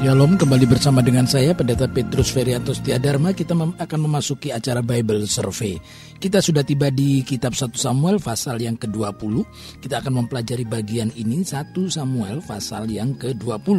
Shalom, kembali bersama dengan saya Pendeta Petrus Ferianto Dharma. Kita mem akan memasuki acara Bible Survey. Kita sudah tiba di kitab 1 Samuel pasal yang ke-20. Kita akan mempelajari bagian ini 1 Samuel pasal yang ke-20.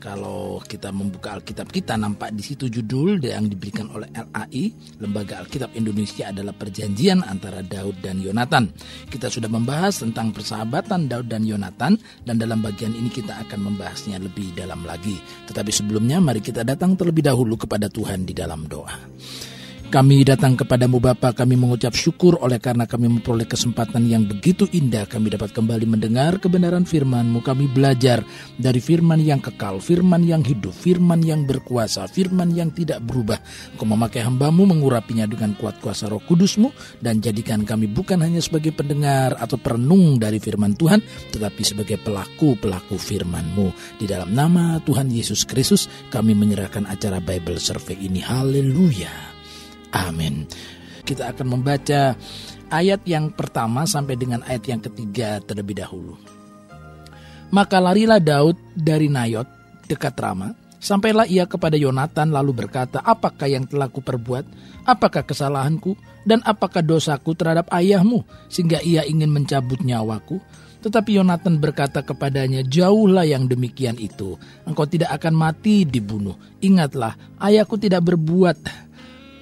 Kalau kita membuka Alkitab kita nampak di situ judul yang diberikan oleh LAI, Lembaga Alkitab Indonesia adalah perjanjian antara Daud dan Yonatan. Kita sudah membahas tentang persahabatan Daud dan Yonatan dan dalam bagian ini kita akan membahasnya lebih dalam lagi. Tetapi sebelumnya mari kita datang terlebih dahulu kepada Tuhan di dalam doa. Kami datang kepadamu Bapa, kami mengucap syukur oleh karena kami memperoleh kesempatan yang begitu indah kami dapat kembali mendengar kebenaran firman-Mu. Kami belajar dari firman yang kekal, firman yang hidup, firman yang berkuasa, firman yang tidak berubah. Kau memakai hambamu mengurapinya dengan kuat kuasa roh kudusmu dan jadikan kami bukan hanya sebagai pendengar atau perenung dari firman Tuhan, tetapi sebagai pelaku-pelaku firman-Mu. Di dalam nama Tuhan Yesus Kristus kami menyerahkan acara Bible Survey ini. Haleluya. Amin. Kita akan membaca ayat yang pertama sampai dengan ayat yang ketiga terlebih dahulu. Maka larilah Daud dari Nayot dekat Rama, sampailah ia kepada Yonatan lalu berkata, "Apakah yang telah kuperbuat? Apakah kesalahanku dan apakah dosaku terhadap ayahmu sehingga ia ingin mencabut nyawaku?" Tetapi Yonatan berkata kepadanya, "Jauhlah yang demikian itu. Engkau tidak akan mati dibunuh. Ingatlah, ayahku tidak berbuat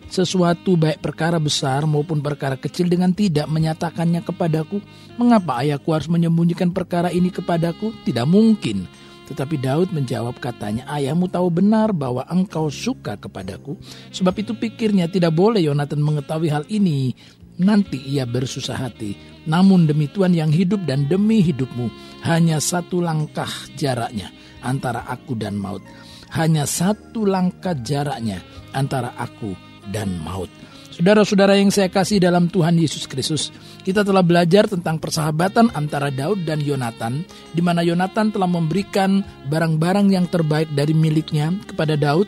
sesuatu baik perkara besar maupun perkara kecil dengan tidak menyatakannya kepadaku? Mengapa ayahku harus menyembunyikan perkara ini kepadaku? Tidak mungkin. Tetapi Daud menjawab katanya, ayahmu tahu benar bahwa engkau suka kepadaku. Sebab itu pikirnya tidak boleh Yonatan mengetahui hal ini. Nanti ia bersusah hati. Namun demi Tuhan yang hidup dan demi hidupmu, hanya satu langkah jaraknya antara aku dan maut. Hanya satu langkah jaraknya antara aku dan maut. Saudara-saudara yang saya kasih dalam Tuhan Yesus Kristus, kita telah belajar tentang persahabatan antara Daud dan Yonatan, di mana Yonatan telah memberikan barang-barang yang terbaik dari miliknya kepada Daud.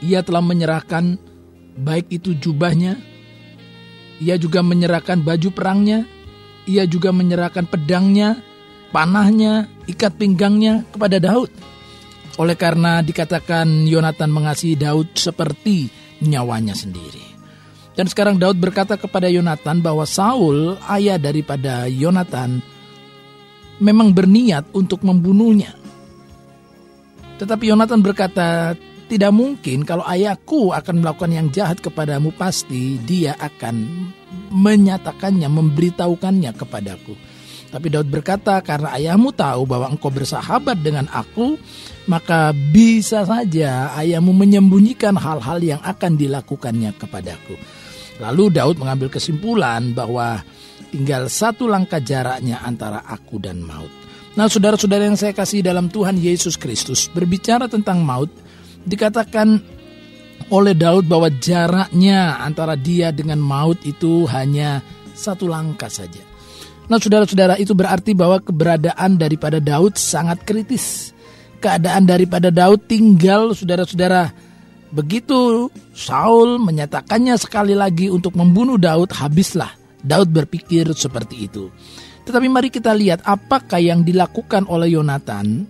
Ia telah menyerahkan baik itu jubahnya, ia juga menyerahkan baju perangnya, ia juga menyerahkan pedangnya, panahnya, ikat pinggangnya kepada Daud. Oleh karena dikatakan Yonatan mengasihi Daud seperti nyawanya sendiri. Dan sekarang Daud berkata kepada Yonatan bahwa Saul, ayah daripada Yonatan, memang berniat untuk membunuhnya. Tetapi Yonatan berkata, tidak mungkin kalau ayahku akan melakukan yang jahat kepadamu pasti dia akan menyatakannya, memberitahukannya kepadaku. Tapi Daud berkata, karena ayahmu tahu bahwa engkau bersahabat dengan aku, maka bisa saja ayahmu menyembunyikan hal-hal yang akan dilakukannya kepadaku. Lalu Daud mengambil kesimpulan bahwa tinggal satu langkah jaraknya antara aku dan maut. Nah saudara-saudara yang saya kasih dalam Tuhan Yesus Kristus berbicara tentang maut dikatakan oleh Daud bahwa jaraknya antara dia dengan maut itu hanya satu langkah saja. Nah saudara-saudara itu berarti bahwa keberadaan daripada Daud sangat kritis. Keadaan daripada Daud tinggal saudara-saudara. Begitu Saul menyatakannya sekali lagi untuk membunuh Daud, habislah. Daud berpikir seperti itu. Tetapi mari kita lihat apakah yang dilakukan oleh Yonatan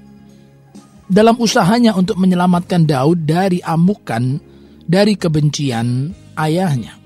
dalam usahanya untuk menyelamatkan Daud dari amukan, dari kebencian ayahnya.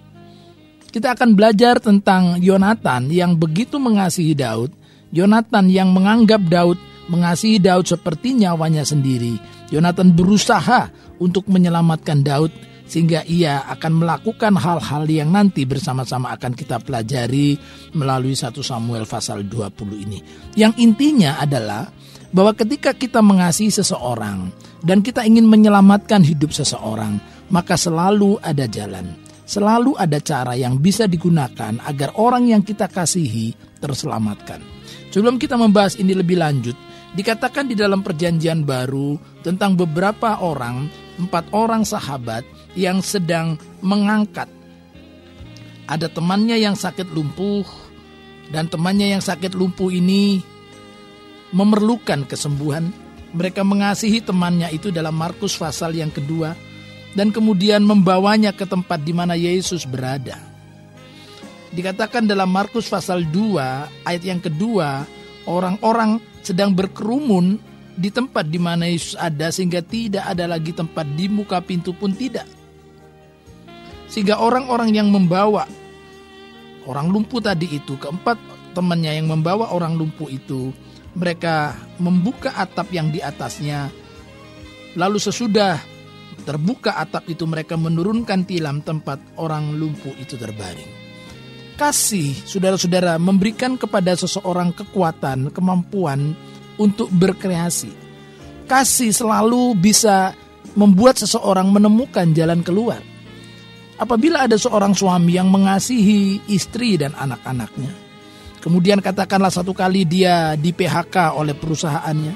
Kita akan belajar tentang Yonatan yang begitu mengasihi Daud, Yonatan yang menganggap Daud mengasihi Daud seperti nyawanya sendiri. Yonatan berusaha untuk menyelamatkan Daud sehingga ia akan melakukan hal-hal yang nanti bersama-sama akan kita pelajari melalui 1 Samuel pasal 20 ini. Yang intinya adalah bahwa ketika kita mengasihi seseorang dan kita ingin menyelamatkan hidup seseorang, maka selalu ada jalan selalu ada cara yang bisa digunakan agar orang yang kita kasihi terselamatkan. Sebelum kita membahas ini lebih lanjut, dikatakan di dalam perjanjian baru tentang beberapa orang, empat orang sahabat yang sedang mengangkat. Ada temannya yang sakit lumpuh, dan temannya yang sakit lumpuh ini memerlukan kesembuhan. Mereka mengasihi temannya itu dalam Markus pasal yang kedua dan kemudian membawanya ke tempat di mana Yesus berada. Dikatakan dalam Markus pasal 2 ayat yang kedua, orang-orang sedang berkerumun di tempat di mana Yesus ada sehingga tidak ada lagi tempat di muka pintu pun tidak. Sehingga orang-orang yang membawa orang lumpuh tadi itu, keempat temannya yang membawa orang lumpuh itu, mereka membuka atap yang di atasnya. Lalu sesudah terbuka atap itu mereka menurunkan tilam tempat orang lumpuh itu terbaring. Kasih, saudara-saudara, memberikan kepada seseorang kekuatan, kemampuan untuk berkreasi. Kasih selalu bisa membuat seseorang menemukan jalan keluar. Apabila ada seorang suami yang mengasihi istri dan anak-anaknya, kemudian katakanlah satu kali dia di PHK oleh perusahaannya,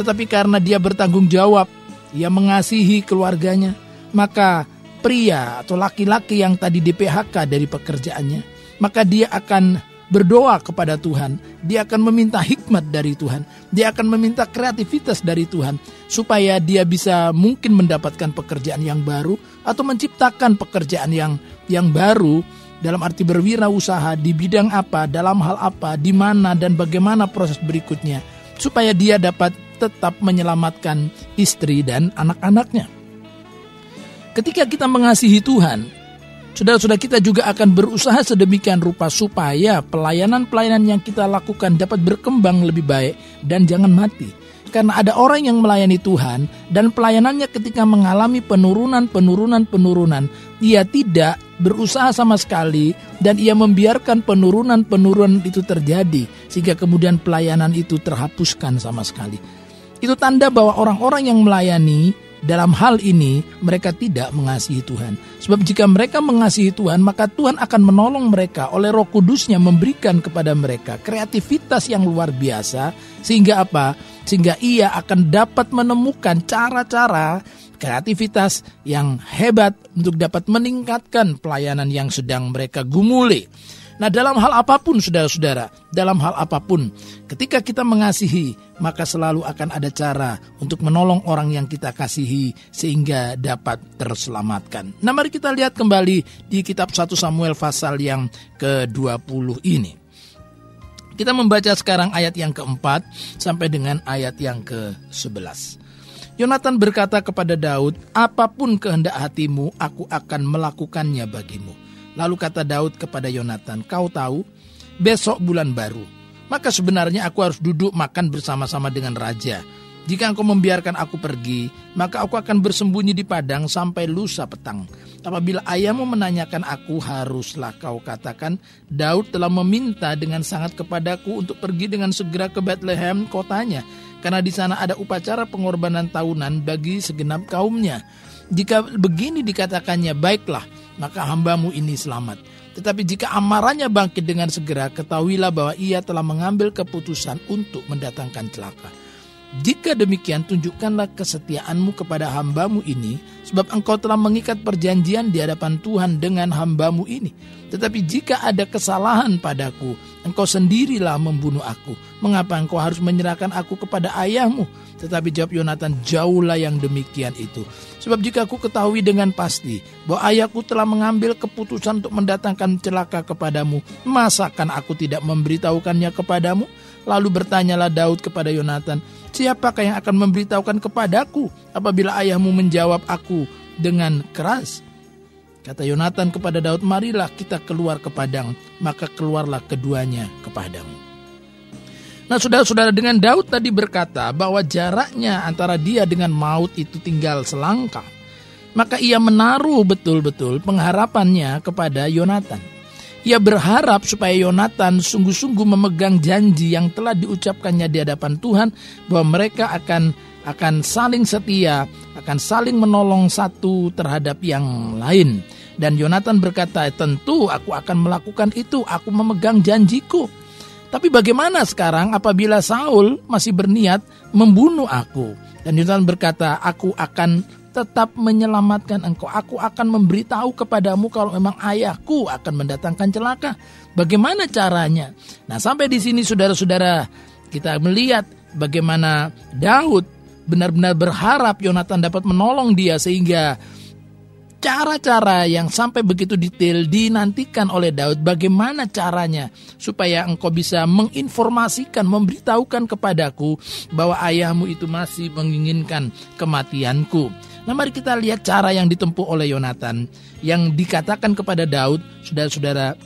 tetapi karena dia bertanggung jawab, ia mengasihi keluarganya, maka pria atau laki-laki yang tadi di PHK dari pekerjaannya, maka dia akan berdoa kepada Tuhan, dia akan meminta hikmat dari Tuhan, dia akan meminta kreativitas dari Tuhan, supaya dia bisa mungkin mendapatkan pekerjaan yang baru atau menciptakan pekerjaan yang yang baru. Dalam arti berwirausaha di bidang apa, dalam hal apa, di mana dan bagaimana proses berikutnya, supaya dia dapat tetap menyelamatkan istri dan anak-anaknya. Ketika kita mengasihi Tuhan, Saudara-saudara kita juga akan berusaha sedemikian rupa supaya pelayanan-pelayanan yang kita lakukan dapat berkembang lebih baik dan jangan mati. Karena ada orang yang melayani Tuhan dan pelayanannya ketika mengalami penurunan, penurunan, penurunan, ia tidak berusaha sama sekali dan ia membiarkan penurunan, penurunan itu terjadi sehingga kemudian pelayanan itu terhapuskan sama sekali. Itu tanda bahwa orang-orang yang melayani dalam hal ini mereka tidak mengasihi Tuhan. Sebab jika mereka mengasihi Tuhan, maka Tuhan akan menolong mereka oleh roh kudusnya memberikan kepada mereka kreativitas yang luar biasa. Sehingga apa? Sehingga ia akan dapat menemukan cara-cara kreativitas yang hebat untuk dapat meningkatkan pelayanan yang sedang mereka gumuli. Nah, dalam hal apa pun, saudara-saudara, dalam hal apa pun, ketika kita mengasihi, maka selalu akan ada cara untuk menolong orang yang kita kasihi sehingga dapat terselamatkan. Nah, mari kita lihat kembali di kitab 1 Samuel pasal yang ke-20 ini. Kita membaca sekarang ayat yang keempat sampai dengan ayat yang ke-11. Yonatan berkata kepada Daud, "Apa pun kehendak hatimu, aku akan melakukannya bagimu." Lalu kata Daud kepada Yonatan, "Kau tahu, besok bulan baru. Maka sebenarnya aku harus duduk makan bersama-sama dengan raja. Jika engkau membiarkan aku pergi, maka aku akan bersembunyi di padang sampai lusa petang. Apabila ayahmu menanyakan aku, haruslah kau katakan, Daud telah meminta dengan sangat kepadaku untuk pergi dengan segera ke Bethlehem kotanya, karena di sana ada upacara pengorbanan tahunan bagi segenap kaumnya. Jika begini dikatakannya, baiklah, maka hambamu ini selamat. Tetapi jika amarahnya bangkit dengan segera, ketahuilah bahwa ia telah mengambil keputusan untuk mendatangkan celaka. Jika demikian, tunjukkanlah kesetiaanmu kepada hambamu ini, sebab engkau telah mengikat perjanjian di hadapan Tuhan dengan hambamu ini. Tetapi jika ada kesalahan padaku, engkau sendirilah membunuh aku. Mengapa engkau harus menyerahkan aku kepada ayahmu? Tetapi jawab Yonatan, jauhlah yang demikian itu. Sebab jika aku ketahui dengan pasti bahwa ayahku telah mengambil keputusan untuk mendatangkan celaka kepadamu, masakan aku tidak memberitahukannya kepadamu? Lalu bertanyalah Daud kepada Yonatan, siapakah yang akan memberitahukan kepadaku apabila ayahmu menjawab aku dengan keras? Kata Yonatan kepada Daud, marilah kita keluar ke padang. Maka keluarlah keduanya ke padang. Nah saudara-saudara dengan Daud tadi berkata bahwa jaraknya antara dia dengan maut itu tinggal selangkah. Maka ia menaruh betul-betul pengharapannya kepada Yonatan. Ia berharap supaya Yonatan sungguh-sungguh memegang janji yang telah diucapkannya di hadapan Tuhan bahwa mereka akan akan saling setia, akan saling menolong satu terhadap yang lain. Dan Yonatan berkata, "Tentu aku akan melakukan itu, aku memegang janjiku." Tapi bagaimana sekarang apabila Saul masih berniat membunuh aku? Dan Yonatan berkata, "Aku akan tetap menyelamatkan engkau. Aku akan memberitahu kepadamu kalau memang ayahku akan mendatangkan celaka. Bagaimana caranya? Nah, sampai di sini saudara-saudara, kita melihat bagaimana Daud benar-benar berharap Yonatan dapat menolong dia sehingga cara-cara yang sampai begitu detail dinantikan oleh Daud bagaimana caranya supaya engkau bisa menginformasikan memberitahukan kepadaku bahwa ayahmu itu masih menginginkan kematianku. Nah mari kita lihat cara yang ditempuh oleh Yonatan yang dikatakan kepada Daud, saudara-saudara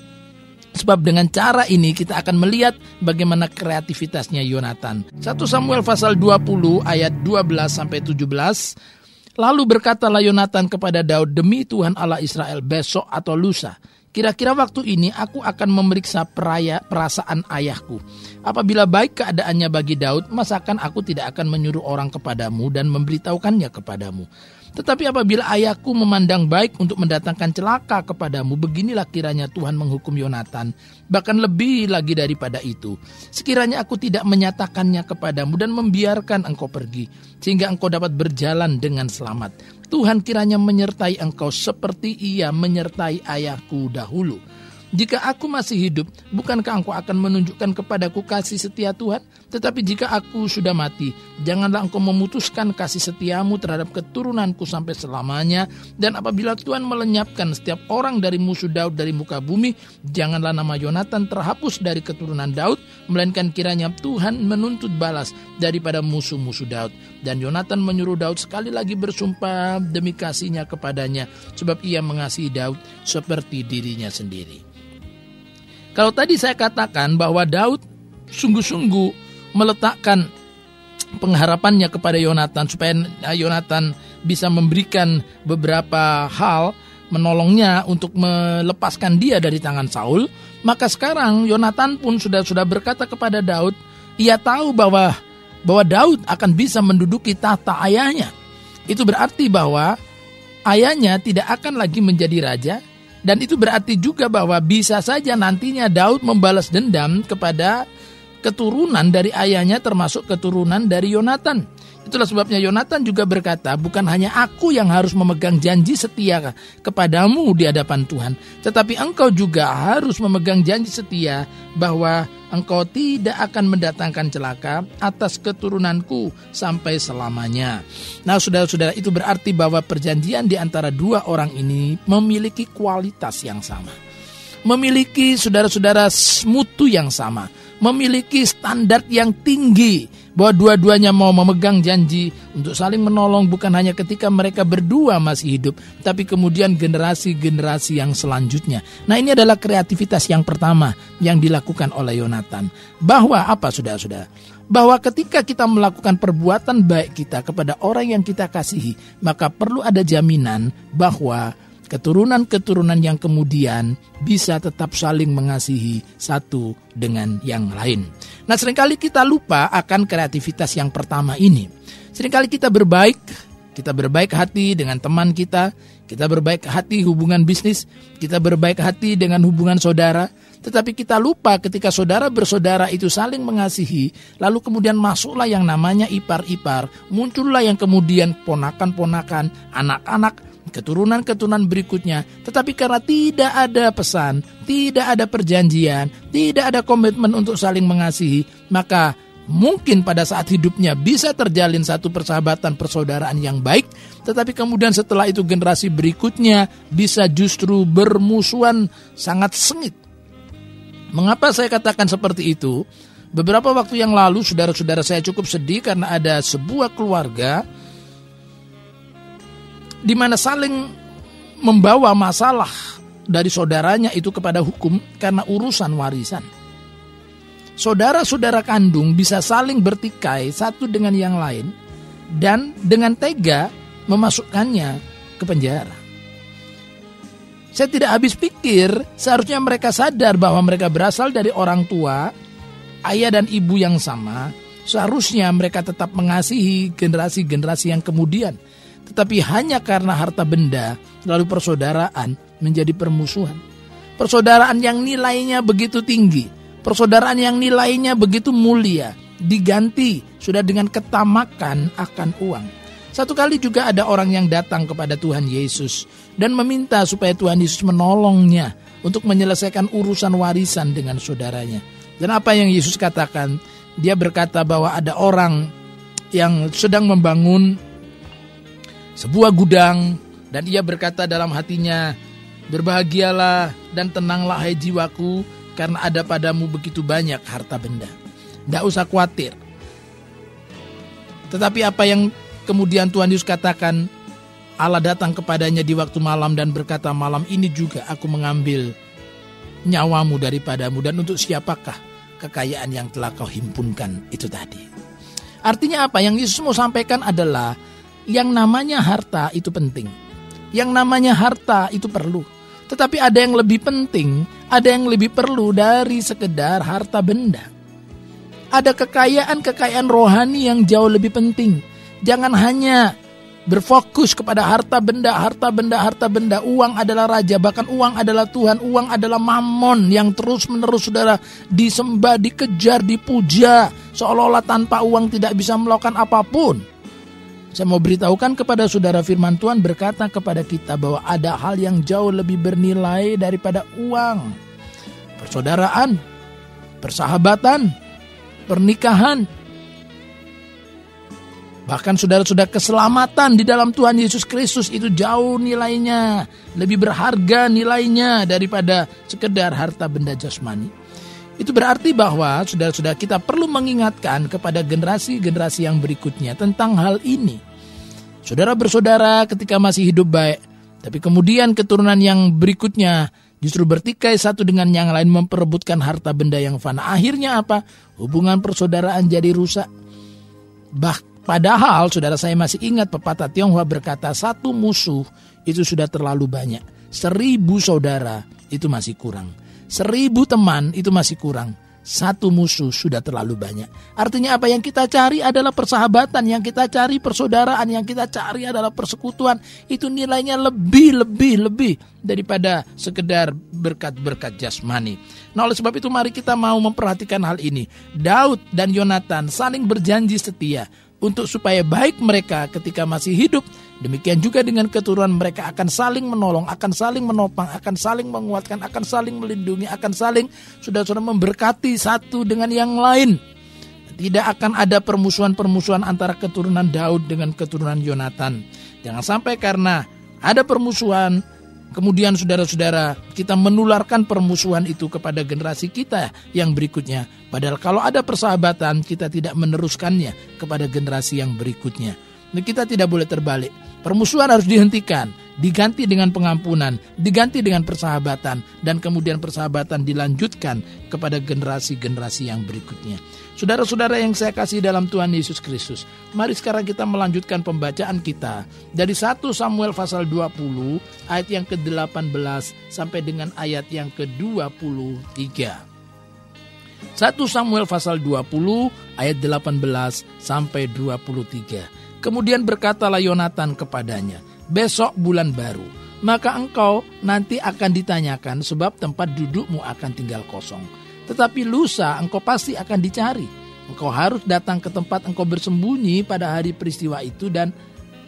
Sebab dengan cara ini kita akan melihat bagaimana kreativitasnya Yonatan. 1 Samuel pasal 20 ayat 12 sampai 17 Lalu berkatalah Yonatan kepada Daud, demi Tuhan Allah Israel besok atau lusa. Kira-kira waktu ini aku akan memeriksa peraya, perasaan ayahku. Apabila baik keadaannya bagi Daud, masakan aku tidak akan menyuruh orang kepadamu dan memberitahukannya kepadamu. Tetapi apabila ayahku memandang baik untuk mendatangkan celaka kepadamu, beginilah kiranya Tuhan menghukum Yonatan, bahkan lebih lagi daripada itu. Sekiranya aku tidak menyatakannya kepadamu dan membiarkan engkau pergi, sehingga engkau dapat berjalan dengan selamat. Tuhan kiranya menyertai engkau seperti ia menyertai ayahku dahulu jika aku masih hidup, bukankah engkau akan menunjukkan kepadaku kasih setia Tuhan? Tetapi jika aku sudah mati, janganlah engkau memutuskan kasih setiamu terhadap keturunanku sampai selamanya. Dan apabila Tuhan melenyapkan setiap orang dari musuh Daud dari muka bumi, janganlah nama Yonatan terhapus dari keturunan Daud, melainkan kiranya Tuhan menuntut balas daripada musuh-musuh Daud. Dan Yonatan menyuruh Daud sekali lagi bersumpah demi kasihnya kepadanya, sebab ia mengasihi Daud seperti dirinya sendiri. Kalau tadi saya katakan bahwa Daud sungguh-sungguh meletakkan pengharapannya kepada Yonatan supaya Yonatan bisa memberikan beberapa hal menolongnya untuk melepaskan dia dari tangan Saul, maka sekarang Yonatan pun sudah sudah berkata kepada Daud, ia tahu bahwa bahwa Daud akan bisa menduduki tahta ayahnya. Itu berarti bahwa ayahnya tidak akan lagi menjadi raja, dan itu berarti juga bahwa bisa saja nantinya Daud membalas dendam kepada keturunan dari ayahnya termasuk keturunan dari Yonatan. Itulah sebabnya Yonatan juga berkata, bukan hanya aku yang harus memegang janji setia kepadamu di hadapan Tuhan, tetapi engkau juga harus memegang janji setia bahwa engkau tidak akan mendatangkan celaka atas keturunanku sampai selamanya. Nah, saudara-saudara, itu berarti bahwa perjanjian di antara dua orang ini memiliki kualitas yang sama. Memiliki saudara-saudara mutu yang sama, memiliki standar yang tinggi bahwa dua-duanya mau memegang janji untuk saling menolong bukan hanya ketika mereka berdua masih hidup, tapi kemudian generasi-generasi yang selanjutnya. Nah ini adalah kreativitas yang pertama yang dilakukan oleh Yonatan. Bahwa apa sudah-sudah? Bahwa ketika kita melakukan perbuatan baik kita kepada orang yang kita kasihi, maka perlu ada jaminan bahwa keturunan-keturunan yang kemudian bisa tetap saling mengasihi satu dengan yang lain. Nah, sering kali kita lupa akan kreativitas yang pertama ini. Seringkali kita berbaik, kita berbaik hati dengan teman kita, kita berbaik hati hubungan bisnis, kita berbaik hati dengan hubungan saudara, tetapi kita lupa ketika saudara bersaudara itu saling mengasihi, lalu kemudian masuklah yang namanya ipar-ipar, muncullah yang kemudian ponakan-ponakan, anak-anak, keturunan-keturunan berikutnya. Tetapi karena tidak ada pesan, tidak ada perjanjian, tidak ada komitmen untuk saling mengasihi, maka mungkin pada saat hidupnya bisa terjalin satu persahabatan persaudaraan yang baik, tetapi kemudian setelah itu generasi berikutnya bisa justru bermusuhan sangat sengit. Mengapa saya katakan seperti itu? Beberapa waktu yang lalu saudara-saudara saya cukup sedih karena ada sebuah keluarga di mana saling membawa masalah dari saudaranya itu kepada hukum karena urusan warisan. Saudara-saudara kandung bisa saling bertikai satu dengan yang lain dan dengan tega memasukkannya ke penjara. Saya tidak habis pikir, seharusnya mereka sadar bahwa mereka berasal dari orang tua, ayah dan ibu yang sama. Seharusnya mereka tetap mengasihi generasi-generasi yang kemudian tetapi hanya karena harta benda, lalu persaudaraan menjadi permusuhan. Persaudaraan yang nilainya begitu tinggi, persaudaraan yang nilainya begitu mulia, diganti sudah dengan ketamakan akan uang. Satu kali juga ada orang yang datang kepada Tuhan Yesus dan meminta supaya Tuhan Yesus menolongnya untuk menyelesaikan urusan warisan dengan saudaranya. Dan apa yang Yesus katakan? Dia berkata bahwa ada orang yang sedang membangun sebuah gudang Dan ia berkata dalam hatinya, Berbahagialah dan tenanglah hai jiwaku, karena ada padamu begitu banyak harta benda. Tidak usah khawatir. Tetapi apa yang kemudian Tuhan Yesus katakan, Allah datang kepadanya di waktu malam dan berkata, malam ini juga aku mengambil nyawamu daripadamu dan untuk siapakah kekayaan yang telah kau himpunkan itu tadi. Artinya apa? Yang Yesus mau sampaikan adalah yang namanya harta itu penting. Yang namanya harta itu perlu. Tetapi ada yang lebih penting, ada yang lebih perlu dari sekedar harta benda. Ada kekayaan-kekayaan rohani yang jauh lebih penting. Jangan hanya berfokus kepada harta benda, harta benda, harta benda. Uang adalah raja, bahkan uang adalah Tuhan, uang adalah mamon yang terus-menerus saudara disembah, dikejar, dipuja. Seolah-olah tanpa uang tidak bisa melakukan apa pun. Saya mau beritahukan kepada saudara firman Tuhan berkata kepada kita bahwa ada hal yang jauh lebih bernilai daripada uang. Persaudaraan, persahabatan, pernikahan. Bahkan saudara-saudara keselamatan di dalam Tuhan Yesus Kristus itu jauh nilainya. Lebih berharga nilainya daripada sekedar harta benda jasmani. Itu berarti bahwa saudara-saudara kita perlu mengingatkan kepada generasi-generasi yang berikutnya tentang hal ini. Saudara bersaudara ketika masih hidup baik, tapi kemudian keturunan yang berikutnya justru bertikai satu dengan yang lain memperebutkan harta benda yang fana. Akhirnya apa? Hubungan persaudaraan jadi rusak. Bah, padahal saudara saya masih ingat pepatah Tionghoa berkata satu musuh itu sudah terlalu banyak. Seribu saudara itu masih kurang. Seribu teman itu masih kurang. Satu musuh sudah terlalu banyak. Artinya apa yang kita cari adalah persahabatan, yang kita cari persaudaraan, yang kita cari adalah persekutuan. Itu nilainya lebih, lebih, lebih daripada sekedar berkat-berkat jasmani. Nah oleh sebab itu mari kita mau memperhatikan hal ini. Daud dan Yonatan saling berjanji setia untuk supaya baik mereka ketika masih hidup Demikian juga dengan keturunan mereka akan saling menolong, akan saling menopang, akan saling menguatkan, akan saling melindungi, akan saling sudah-sudah memberkati satu dengan yang lain. Tidak akan ada permusuhan-permusuhan antara keturunan Daud dengan keturunan Yonatan. Jangan sampai karena ada permusuhan, kemudian saudara-saudara kita menularkan permusuhan itu kepada generasi kita yang berikutnya. Padahal kalau ada persahabatan kita tidak meneruskannya kepada generasi yang berikutnya. Nah, kita tidak boleh terbalik. Permusuhan harus dihentikan, diganti dengan pengampunan, diganti dengan persahabatan, dan kemudian persahabatan dilanjutkan kepada generasi-generasi yang berikutnya. Saudara-saudara yang saya kasih dalam Tuhan Yesus Kristus, mari sekarang kita melanjutkan pembacaan kita dari 1 Samuel pasal 20 ayat yang ke-18 sampai dengan ayat yang ke-23. 1 Samuel pasal 20 ayat 18 sampai 23. Kemudian berkatalah Yonatan kepadanya, besok bulan baru, maka engkau nanti akan ditanyakan sebab tempat dudukmu akan tinggal kosong. Tetapi lusa engkau pasti akan dicari. Engkau harus datang ke tempat engkau bersembunyi pada hari peristiwa itu dan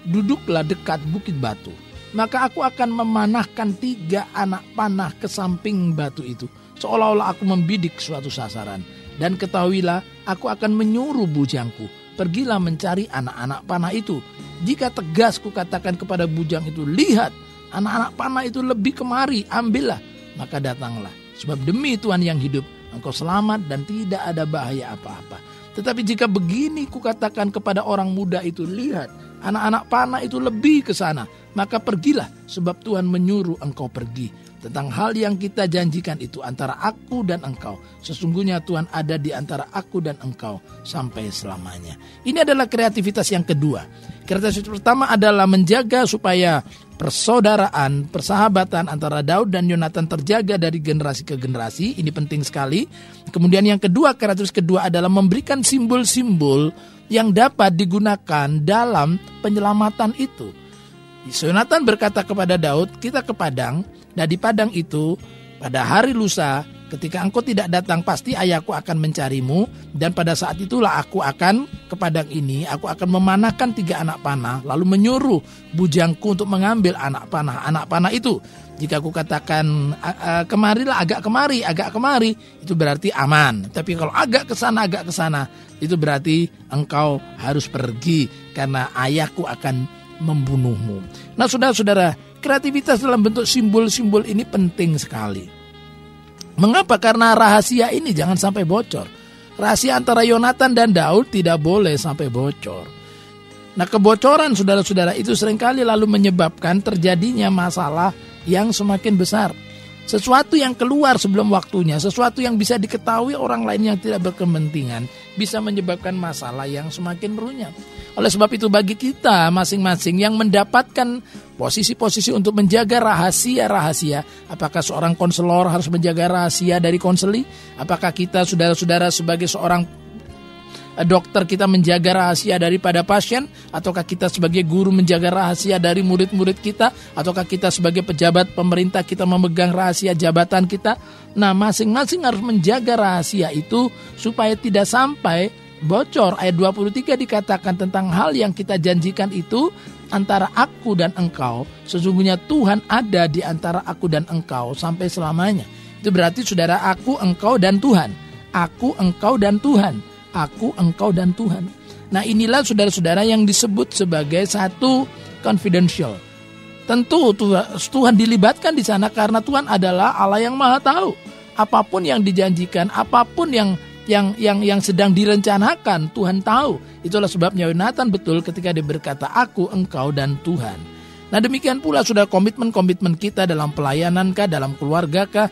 duduklah dekat bukit batu. Maka aku akan memanahkan tiga anak panah ke samping batu itu. Seolah-olah aku membidik suatu sasaran. Dan ketahuilah aku akan menyuruh bujangku pergilah mencari anak-anak panah itu. Jika tegas kukatakan kepada bujang itu, lihat, anak-anak panah itu lebih kemari, ambillah. Maka datanglah. Sebab demi Tuhan yang hidup, engkau selamat dan tidak ada bahaya apa-apa. Tetapi jika begini kukatakan kepada orang muda itu, lihat, anak-anak panah itu lebih ke sana. Maka pergilah, sebab Tuhan menyuruh engkau pergi tentang hal yang kita janjikan itu antara aku dan engkau. Sesungguhnya Tuhan ada di antara aku dan engkau sampai selamanya. Ini adalah kreativitas yang kedua. Kreativitas pertama adalah menjaga supaya persaudaraan, persahabatan antara Daud dan Yonatan terjaga dari generasi ke generasi. Ini penting sekali. Kemudian yang kedua, kreativitas kedua adalah memberikan simbol-simbol yang dapat digunakan dalam penyelamatan itu. Yonatan berkata kepada Daud, kita ke Padang, dan di Padang itu pada hari lusa ketika engkau tidak datang pasti ayahku akan mencarimu. Dan pada saat itulah aku akan ke padang ini aku akan memanahkan tiga anak panah lalu menyuruh bujangku untuk mengambil anak panah. Anak panah itu jika aku katakan kemarilah agak kemari agak kemari itu berarti aman. Tapi kalau agak ke sana agak ke sana itu berarti engkau harus pergi karena ayahku akan membunuhmu. Nah saudara-saudara, kreativitas dalam bentuk simbol-simbol ini penting sekali. Mengapa? Karena rahasia ini jangan sampai bocor. Rahasia antara Yonatan dan Daud tidak boleh sampai bocor. Nah kebocoran saudara-saudara itu sering kali lalu menyebabkan terjadinya masalah yang semakin besar. Sesuatu yang keluar sebelum waktunya, sesuatu yang bisa diketahui orang lain yang tidak berkepentingan, bisa menyebabkan masalah yang semakin runyam. Oleh sebab itu bagi kita masing-masing yang mendapatkan posisi-posisi untuk menjaga rahasia-rahasia, apakah seorang konselor harus menjaga rahasia dari konseli? Apakah kita saudara-saudara sebagai seorang dokter kita menjaga rahasia daripada pasien? Ataukah kita sebagai guru menjaga rahasia dari murid-murid kita? Ataukah kita sebagai pejabat pemerintah kita memegang rahasia jabatan kita? Nah masing-masing harus menjaga rahasia itu supaya tidak sampai bocor. Ayat 23 dikatakan tentang hal yang kita janjikan itu antara aku dan engkau. Sesungguhnya Tuhan ada di antara aku dan engkau sampai selamanya. Itu berarti saudara aku engkau dan Tuhan. Aku engkau dan Tuhan aku, engkau, dan Tuhan. Nah inilah saudara-saudara yang disebut sebagai satu confidential. Tentu Tuhan dilibatkan di sana karena Tuhan adalah Allah yang maha tahu. Apa pun yang dijanjikan, apa pun yang yang yang yang sedang direncanakan, Tuhan tahu. Itulah sebabnya Yonatan betul ketika dia berkata, aku, engkau, dan Tuhan. Nah demikian pula sudah komitmen-komitmen kita dalam pelayanan kah, dalam keluarga kah,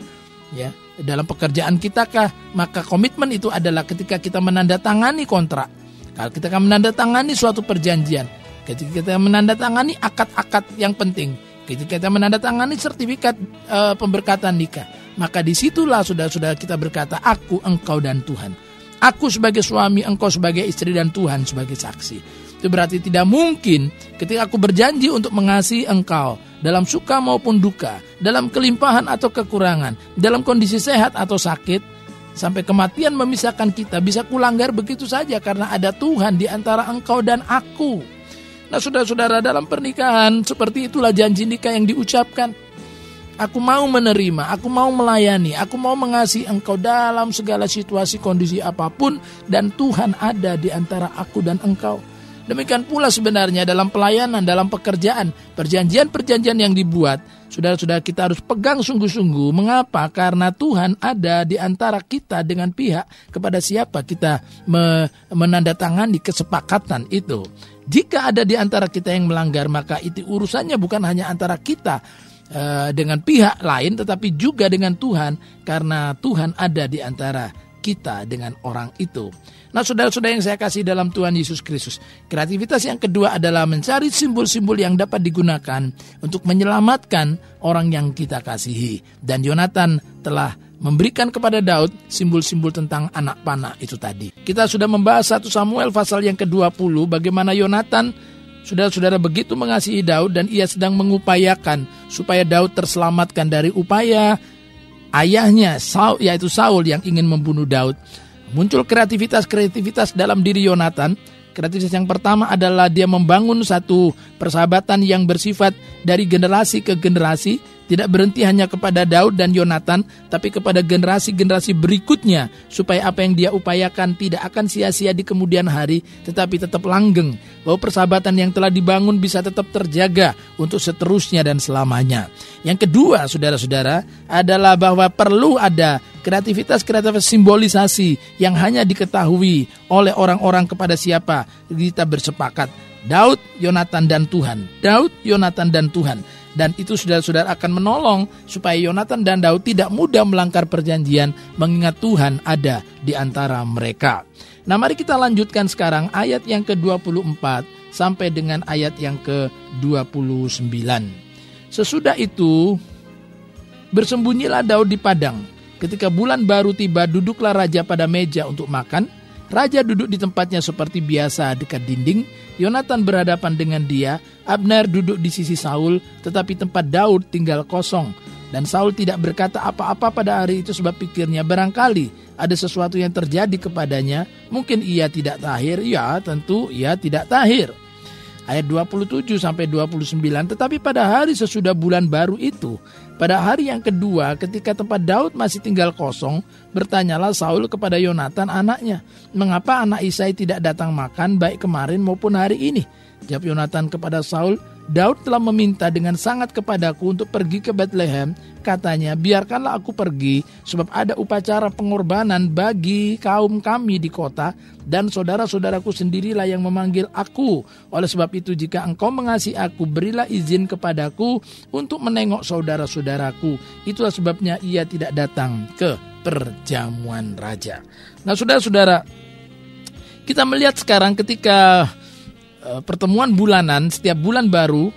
ya dalam pekerjaan kita kah? Maka komitmen itu adalah ketika kita menandatangani kontrak. Kalau kita akan menandatangani suatu perjanjian, ketika kita menandatangani akad-akad yang penting, ketika kita menandatangani sertifikat e, pemberkatan nikah, maka di situlah sudah-sudah kita berkata, aku, engkau, dan Tuhan. Aku sebagai suami, engkau sebagai istri, dan Tuhan sebagai saksi. Itu berarti tidak mungkin ketika aku berjanji untuk mengasihi engkau, dalam suka maupun duka, dalam kelimpahan atau kekurangan, dalam kondisi sehat atau sakit, sampai kematian memisahkan kita bisa kulanggar begitu saja karena ada Tuhan di antara engkau dan aku. Nah saudara-saudara dalam pernikahan seperti itulah janji nikah yang diucapkan. Aku mau menerima, aku mau melayani, aku mau mengasihi engkau dalam segala situasi kondisi apa pun dan Tuhan ada di antara aku dan engkau. Demikian pula sebenarnya dalam pelayanan, dalam pekerjaan, perjanjian-perjanjian yang dibuat, saudara-saudara kita harus pegang sungguh-sungguh. Mengapa? Karena Tuhan ada di antara kita dengan pihak kepada siapa kita menandatangani kesepakatan itu. Jika ada di antara kita yang melanggar, maka itu urusannya bukan hanya antara kita uh, dengan pihak lain, tetapi juga dengan Tuhan, karena Tuhan ada di antara kita dengan orang itu. Nah saudara-saudara yang saya kasih dalam Tuhan Yesus Kristus. Kreativitas yang kedua adalah mencari simbol-simbol yang dapat digunakan untuk menyelamatkan orang yang kita kasihi. Dan Yonatan telah memberikan kepada Daud simbol-simbol tentang anak panah itu tadi. Kita sudah membahas satu Samuel pasal yang ke-20 bagaimana Yonatan Saudara-saudara begitu mengasihi Daud dan ia sedang mengupayakan supaya Daud terselamatkan dari upaya ayahnya Saul yaitu Saul yang ingin membunuh Daud. Muncul kreativitas-kreativitas dalam diri Yonatan. Kreativitas yang pertama adalah dia membangun satu persahabatan yang bersifat dari generasi ke generasi tidak berhenti hanya kepada Daud dan Yonatan, tapi kepada generasi-generasi berikutnya, supaya apa yang dia upayakan tidak akan sia-sia di kemudian hari, tetapi tetap langgeng, bahwa persahabatan yang telah dibangun bisa tetap terjaga untuk seterusnya dan selamanya. Yang kedua, saudara-saudara, adalah bahwa perlu ada kreativitas-kreativitas simbolisasi yang hanya diketahui oleh orang-orang kepada siapa kita bersepakat. Daud, Yonatan, dan Tuhan. Daud, Yonatan, dan Tuhan dan itu saudara-saudara akan menolong supaya Yonatan dan Daud tidak mudah melanggar perjanjian mengingat Tuhan ada di antara mereka. Nah mari kita lanjutkan sekarang ayat yang ke-24 sampai dengan ayat yang ke-29. Sesudah itu bersembunyilah Daud di padang. Ketika bulan baru tiba duduklah raja pada meja untuk makan Raja duduk di tempatnya seperti biasa dekat dinding. Yonatan berhadapan dengan dia. Abner duduk di sisi Saul, tetapi tempat Daud tinggal kosong. Dan Saul tidak berkata apa-apa pada hari itu sebab pikirnya barangkali ada sesuatu yang terjadi kepadanya. Mungkin ia tidak tahir. Ya, tentu ia tidak tahir ayat 27 sampai 29 tetapi pada hari sesudah bulan baru itu pada hari yang kedua ketika tempat Daud masih tinggal kosong bertanyalah Saul kepada Yonatan anaknya mengapa anak Isai tidak datang makan baik kemarin maupun hari ini? Jawab Yonatan kepada Saul, Daud telah meminta dengan sangat kepadaku untuk pergi ke Bethlehem. Katanya, biarkanlah aku pergi, sebab ada upacara pengorbanan bagi kaum kami di kota, dan saudara-saudaraku sendirilah yang memanggil aku. Oleh sebab itu, jika engkau mengasihi aku, berilah izin kepadaku untuk menengok saudara-saudaraku. Itulah sebabnya ia tidak datang ke perjamuan raja. Nah, saudara-saudara, kita melihat sekarang ketika Eh, pertemuan bulanan setiap bulan baru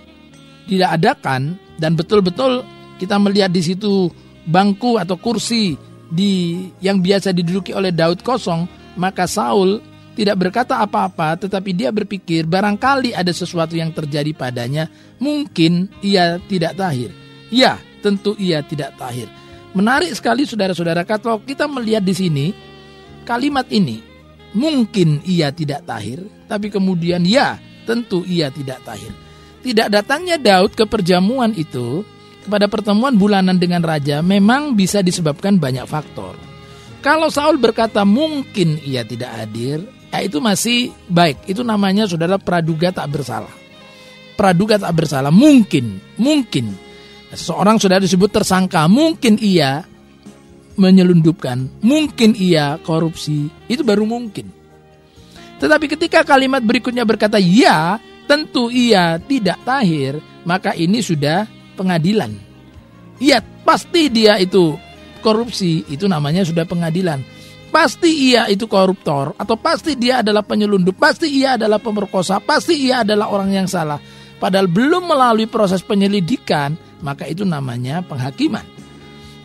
tidak adakan dan betul-betul kita melihat di situ bangku atau kursi di yang biasa diduduki oleh Daud kosong, maka Saul tidak berkata apa-apa tetapi dia berpikir barangkali ada sesuatu yang terjadi padanya, mungkin ia tidak tahir. Ya, tentu ia tidak tahir. Menarik sekali saudara-saudara kalau kita melihat di sini kalimat ini mungkin ia tidak tahir, tapi kemudian ya tentu ia tidak tahir. Tidak datangnya Daud ke perjamuan itu kepada pertemuan bulanan dengan raja memang bisa disebabkan banyak faktor. Kalau Saul berkata mungkin ia tidak hadir, ya itu masih baik. Itu namanya saudara praduga tak bersalah. Praduga tak bersalah mungkin, mungkin. Seorang sudah disebut tersangka, mungkin ia menyelundupkan, mungkin ia korupsi, itu baru mungkin. Tetapi ketika kalimat berikutnya berkata ya, tentu ia tidak tahir, maka ini sudah pengadilan. Ya, pasti dia itu korupsi, itu namanya sudah pengadilan. Pasti ia itu koruptor atau pasti dia adalah penyelundup, pasti ia adalah pemerkosa, pasti ia adalah orang yang salah. Padahal belum melalui proses penyelidikan, maka itu namanya penghakiman.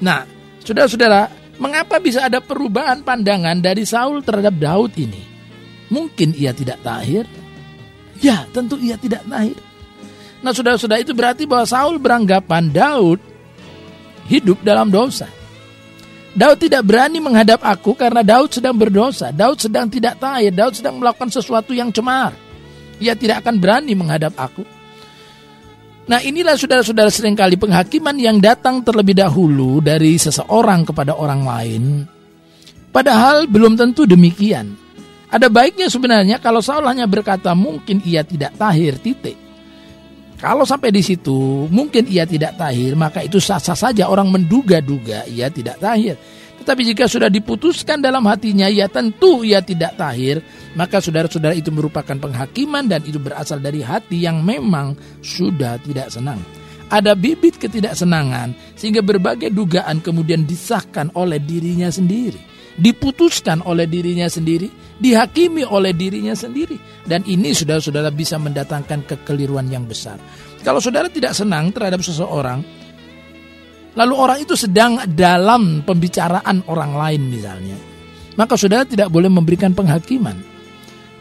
Nah, Saudara-saudara, mengapa bisa ada perubahan pandangan dari Saul terhadap Daud ini? Mungkin ia tidak tahir. Ya, tentu ia tidak tahir. Nah, saudara-saudara itu berarti bahwa Saul beranggapan Daud hidup dalam dosa. Daud tidak berani menghadap aku karena Daud sedang berdosa. Daud sedang tidak tahir. Daud sedang melakukan sesuatu yang cemar. Ia tidak akan berani menghadap aku. Nah inilah saudara-saudara sering kali penghakiman yang datang terlebih dahulu dari seseorang kepada orang lain. Padahal belum tentu demikian. Ada baiknya sebenarnya kalau Saul hanya berkata mungkin ia tidak tahir titik. Kalau sampai di situ mungkin ia tidak tahir maka itu sah-sah saja orang menduga-duga ia tidak tahir. Tetapi jika sudah diputuskan dalam hatinya ya tentu ia tidak tahir, maka saudara-saudara itu merupakan penghakiman dan itu berasal dari hati yang memang sudah tidak senang. Ada bibit ketidaksenangan sehingga berbagai dugaan kemudian disahkan oleh dirinya sendiri, diputuskan oleh dirinya sendiri, dihakimi oleh dirinya sendiri. Dan ini saudara-saudara bisa mendatangkan kekeliruan yang besar. Kalau saudara tidak senang terhadap seseorang, lalu orang itu sedang dalam pembicaraan orang lain misalnya, maka saudara tidak boleh memberikan penghakiman.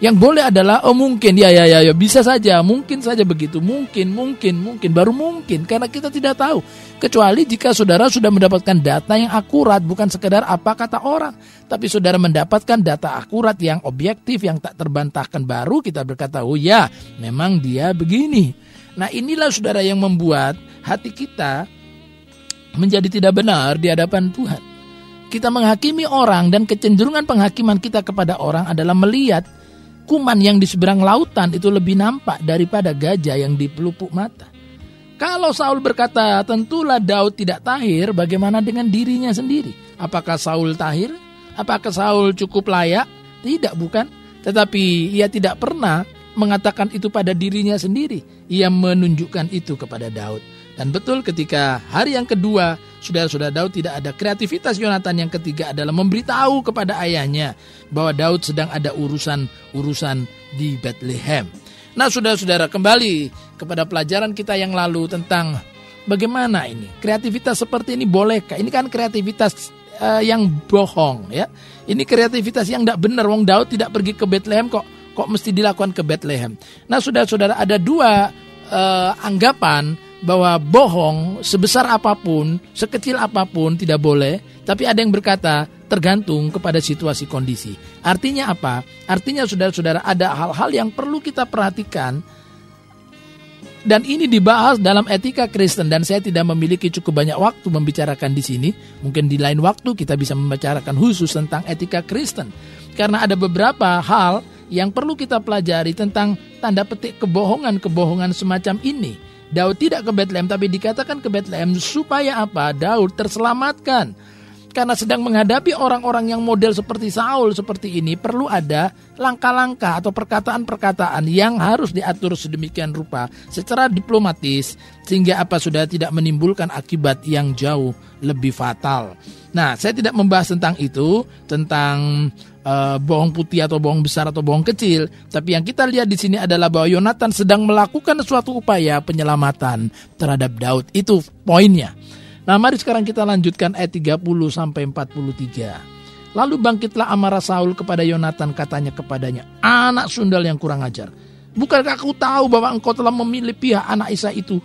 Yang boleh adalah oh mungkin ya ya ya ya bisa saja, mungkin saja begitu, mungkin mungkin mungkin baru mungkin karena kita tidak tahu. Kecuali jika saudara sudah mendapatkan data yang akurat bukan sekedar apa kata orang, tapi saudara mendapatkan data akurat yang objektif yang tak terbantahkan baru kita berkata oh ya memang dia begini. Nah inilah saudara yang membuat hati kita menjadi tidak benar di hadapan Tuhan. Kita menghakimi orang dan kecenderungan penghakiman kita kepada orang adalah melihat kuman yang di seberang lautan itu lebih nampak daripada gajah yang di pelupuk mata. Kalau Saul berkata, tentulah Daud tidak tahir, bagaimana dengan dirinya sendiri? Apakah Saul tahir? Apakah Saul cukup layak? Tidak, bukan. Tetapi ia tidak pernah mengatakan itu pada dirinya sendiri. Ia menunjukkan itu kepada Daud. Dan betul ketika hari yang kedua sudah-sudah Daud tidak ada kreativitas Yonatan yang ketiga adalah memberitahu kepada ayahnya bahwa Daud sedang ada urusan-urusan di Bethlehem. Nah saudara-saudara kembali kepada pelajaran kita yang lalu tentang bagaimana ini kreativitas seperti ini bolehkah? Ini kan kreativitas uh, yang bohong ya. Ini kreativitas yang tidak benar. Wong Daud tidak pergi ke Bethlehem kok kok mesti dilakukan ke Bethlehem. Nah saudara-saudara ada dua uh, anggapan bahwa bohong sebesar apa pun, sekecil apa pun tidak boleh, tapi ada yang berkata tergantung kepada situasi kondisi. Artinya apa? Artinya saudara-saudara ada hal-hal yang perlu kita perhatikan dan ini dibahas dalam etika Kristen dan saya tidak memiliki cukup banyak waktu membicarakan di sini. Mungkin di lain waktu kita bisa membicarakan khusus tentang etika Kristen. Karena ada beberapa hal yang perlu kita pelajari tentang tanda petik kebohongan-kebohongan semacam ini. Daud tidak ke Bethlehem tapi dikatakan ke Bethlehem supaya apa? Daud terselamatkan karena sedang menghadapi orang-orang yang model seperti Saul seperti ini perlu ada langkah-langkah atau perkataan-perkataan yang harus diatur sedemikian rupa secara diplomatis sehingga apa sudah tidak menimbulkan akibat yang jauh lebih fatal. Nah, saya tidak membahas tentang itu, tentang uh, bohong putih atau bohong besar atau bohong kecil, tapi yang kita lihat di sini adalah bahwa Yonatan sedang melakukan suatu upaya penyelamatan terhadap Daud. Itu poinnya. Nah mari sekarang kita lanjutkan ayat 30 sampai 43. Lalu bangkitlah amarah Saul kepada Yonatan katanya kepadanya, anak sundal yang kurang ajar. Bukankah aku tahu bahwa engkau telah memilih pihak anak Isa itu?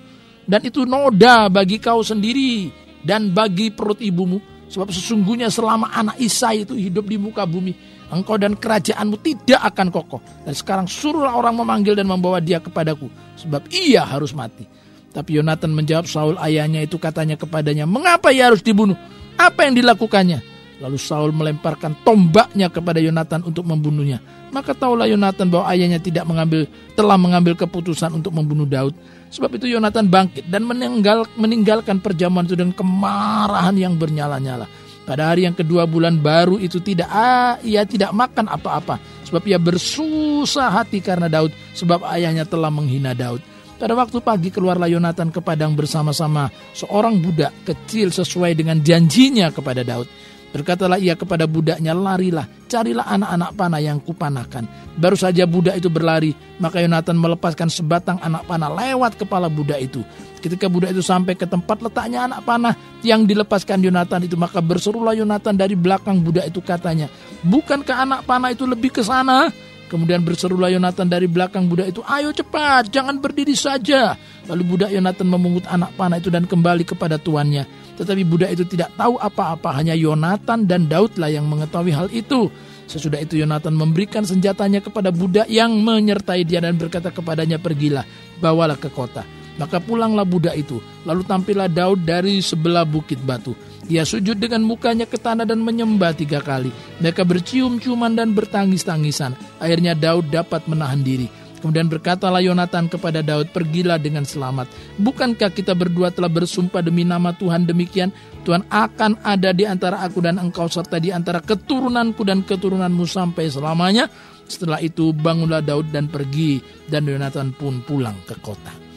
Dan itu noda bagi kau sendiri dan bagi perut ibumu. Sebab sesungguhnya selama anak Isa itu hidup di muka bumi, engkau dan kerajaanmu tidak akan kokoh. Dan sekarang suruhlah orang memanggil dan membawa dia kepadaku, sebab ia harus mati. Tapi Yonatan menjawab Saul ayahnya itu katanya kepadanya, mengapa ia harus dibunuh? Apa yang dilakukannya? Lalu Saul melemparkan tombaknya kepada Yonatan untuk membunuhnya. Maka tahulah Yonatan bahwa ayahnya tidak mengambil telah mengambil keputusan untuk membunuh Daud. Sebab itu Yonatan bangkit dan meninggal, meninggalkan perjamuan itu dengan kemarahan yang bernyala-nyala. Pada hari yang kedua bulan baru itu tidak ah, ia tidak makan apa-apa sebab ia bersusah hati karena Daud sebab ayahnya telah menghina Daud. Pada waktu pagi keluarlah Yonatan ke padang bersama-sama seorang budak kecil sesuai dengan janjinya kepada Daud. Berkatalah ia kepada budaknya, larilah, carilah anak-anak panah yang kupanakan. Baru saja budak itu berlari, maka Yonatan melepaskan sebatang anak panah lewat kepala budak itu. Ketika budak itu sampai ke tempat letaknya anak panah yang dilepaskan Yonatan itu, maka berserulah Yonatan dari belakang budak itu katanya, Bukankah anak panah itu lebih ke sana? Kemudian berserulah Yonatan dari belakang budak itu, ayo cepat, jangan berdiri saja. Lalu budak Yonatan memungut anak panah itu dan kembali kepada tuannya. Tetapi budak itu tidak tahu apa-apa, hanya Yonatan dan Daudlah yang mengetahui hal itu. Sesudah itu Yonatan memberikan senjatanya kepada budak yang menyertai dia dan berkata kepadanya, pergilah, bawalah ke kota. Maka pulanglah budak itu, lalu tampillah Daud dari sebelah bukit batu. Ia sujud dengan mukanya ke tanah dan menyembah tiga kali. Mereka bercium-ciuman dan bertangis-tangisan. Akhirnya Daud dapat menahan diri. Kemudian berkatalah Yonatan kepada Daud, pergilah dengan selamat. Bukankah kita berdua telah bersumpah demi nama Tuhan demikian? Tuhan akan ada di antara aku dan engkau serta di antara keturunanku dan keturunanmu sampai selamanya. Setelah itu bangunlah Daud dan pergi dan Yonatan pun pulang ke kota.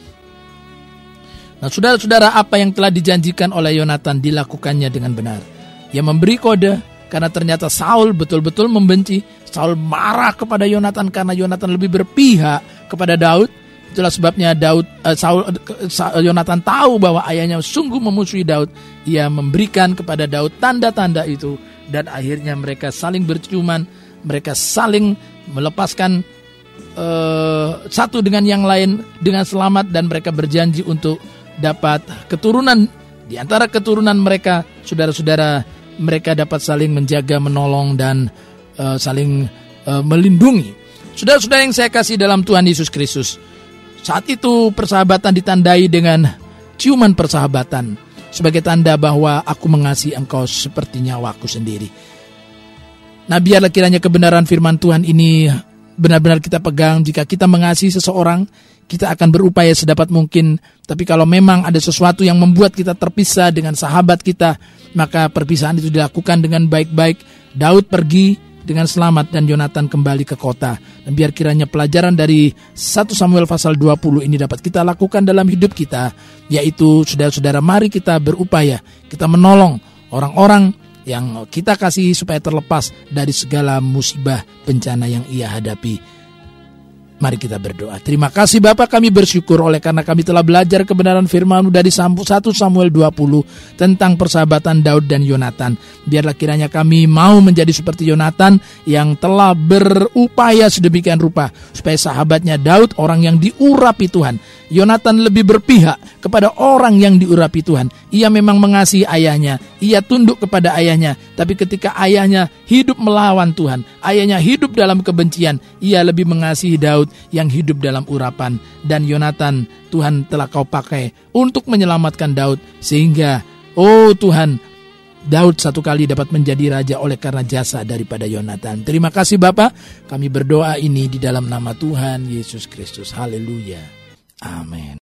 Nah, saudara-saudara, apa yang telah dijanjikan oleh Yonatan dilakukannya dengan benar. Ia memberi kode karena ternyata Saul betul-betul membenci. Saul marah kepada Yonatan karena Yonatan lebih berpihak kepada Daud. Itulah sebabnya Daud uh, Saul uh, Yonatan tahu bahwa ayahnya sungguh memusuhi Daud. Ia memberikan kepada Daud tanda-tanda itu dan akhirnya mereka saling berciuman, mereka saling melepaskan uh, satu dengan yang lain dengan selamat dan mereka berjanji untuk dapat keturunan. Di antara keturunan mereka saudara-saudara mereka dapat saling menjaga menolong dan uh, saling uh, melindungi. Saudara-saudara yang saya kasih dalam Tuhan Yesus Kristus saat itu persahabatan ditandai dengan ciuman persahabatan sebagai tanda bahwa aku mengasihi engkau seperti nyawaku sendiri. Nah biarlah kiranya kebenaran firman Tuhan ini benar-benar kita pegang jika kita mengasihi seseorang kita akan berupaya sedapat mungkin. Tapi kalau memang ada sesuatu yang membuat kita terpisah dengan sahabat kita, maka perpisahan itu dilakukan dengan baik-baik. Daud pergi dengan selamat dan Yonatan kembali ke kota. Dan biar kiranya pelajaran dari 1 Samuel pasal 20 ini dapat kita lakukan dalam hidup kita, yaitu saudara-saudara mari kita berupaya, kita menolong orang-orang yang kita kasih supaya terlepas dari segala musibah bencana yang ia hadapi. Mari kita berdoa. Terima kasih Bapak kami bersyukur oleh karena kami telah belajar kebenaran firman dari 1 Samuel 20 tentang persahabatan Daud dan Yonatan. Biarlah kiranya kami mau menjadi seperti Yonatan yang telah berupaya sedemikian rupa supaya sahabatnya Daud orang yang diurapi Tuhan. Yonatan lebih berpihak kepada orang yang diurapi Tuhan. Ia memang mengasihi ayahnya, ia tunduk kepada ayahnya, tapi ketika ayahnya hidup melawan Tuhan, ayahnya hidup dalam kebencian, ia lebih mengasihi Daud yang hidup dalam urapan dan Yonatan Tuhan telah kau pakai untuk menyelamatkan Daud sehingga oh Tuhan Daud satu kali dapat menjadi raja oleh karena jasa daripada Yonatan. Terima kasih Bapak, kami berdoa ini di dalam nama Tuhan Yesus Kristus. Haleluya. Amin.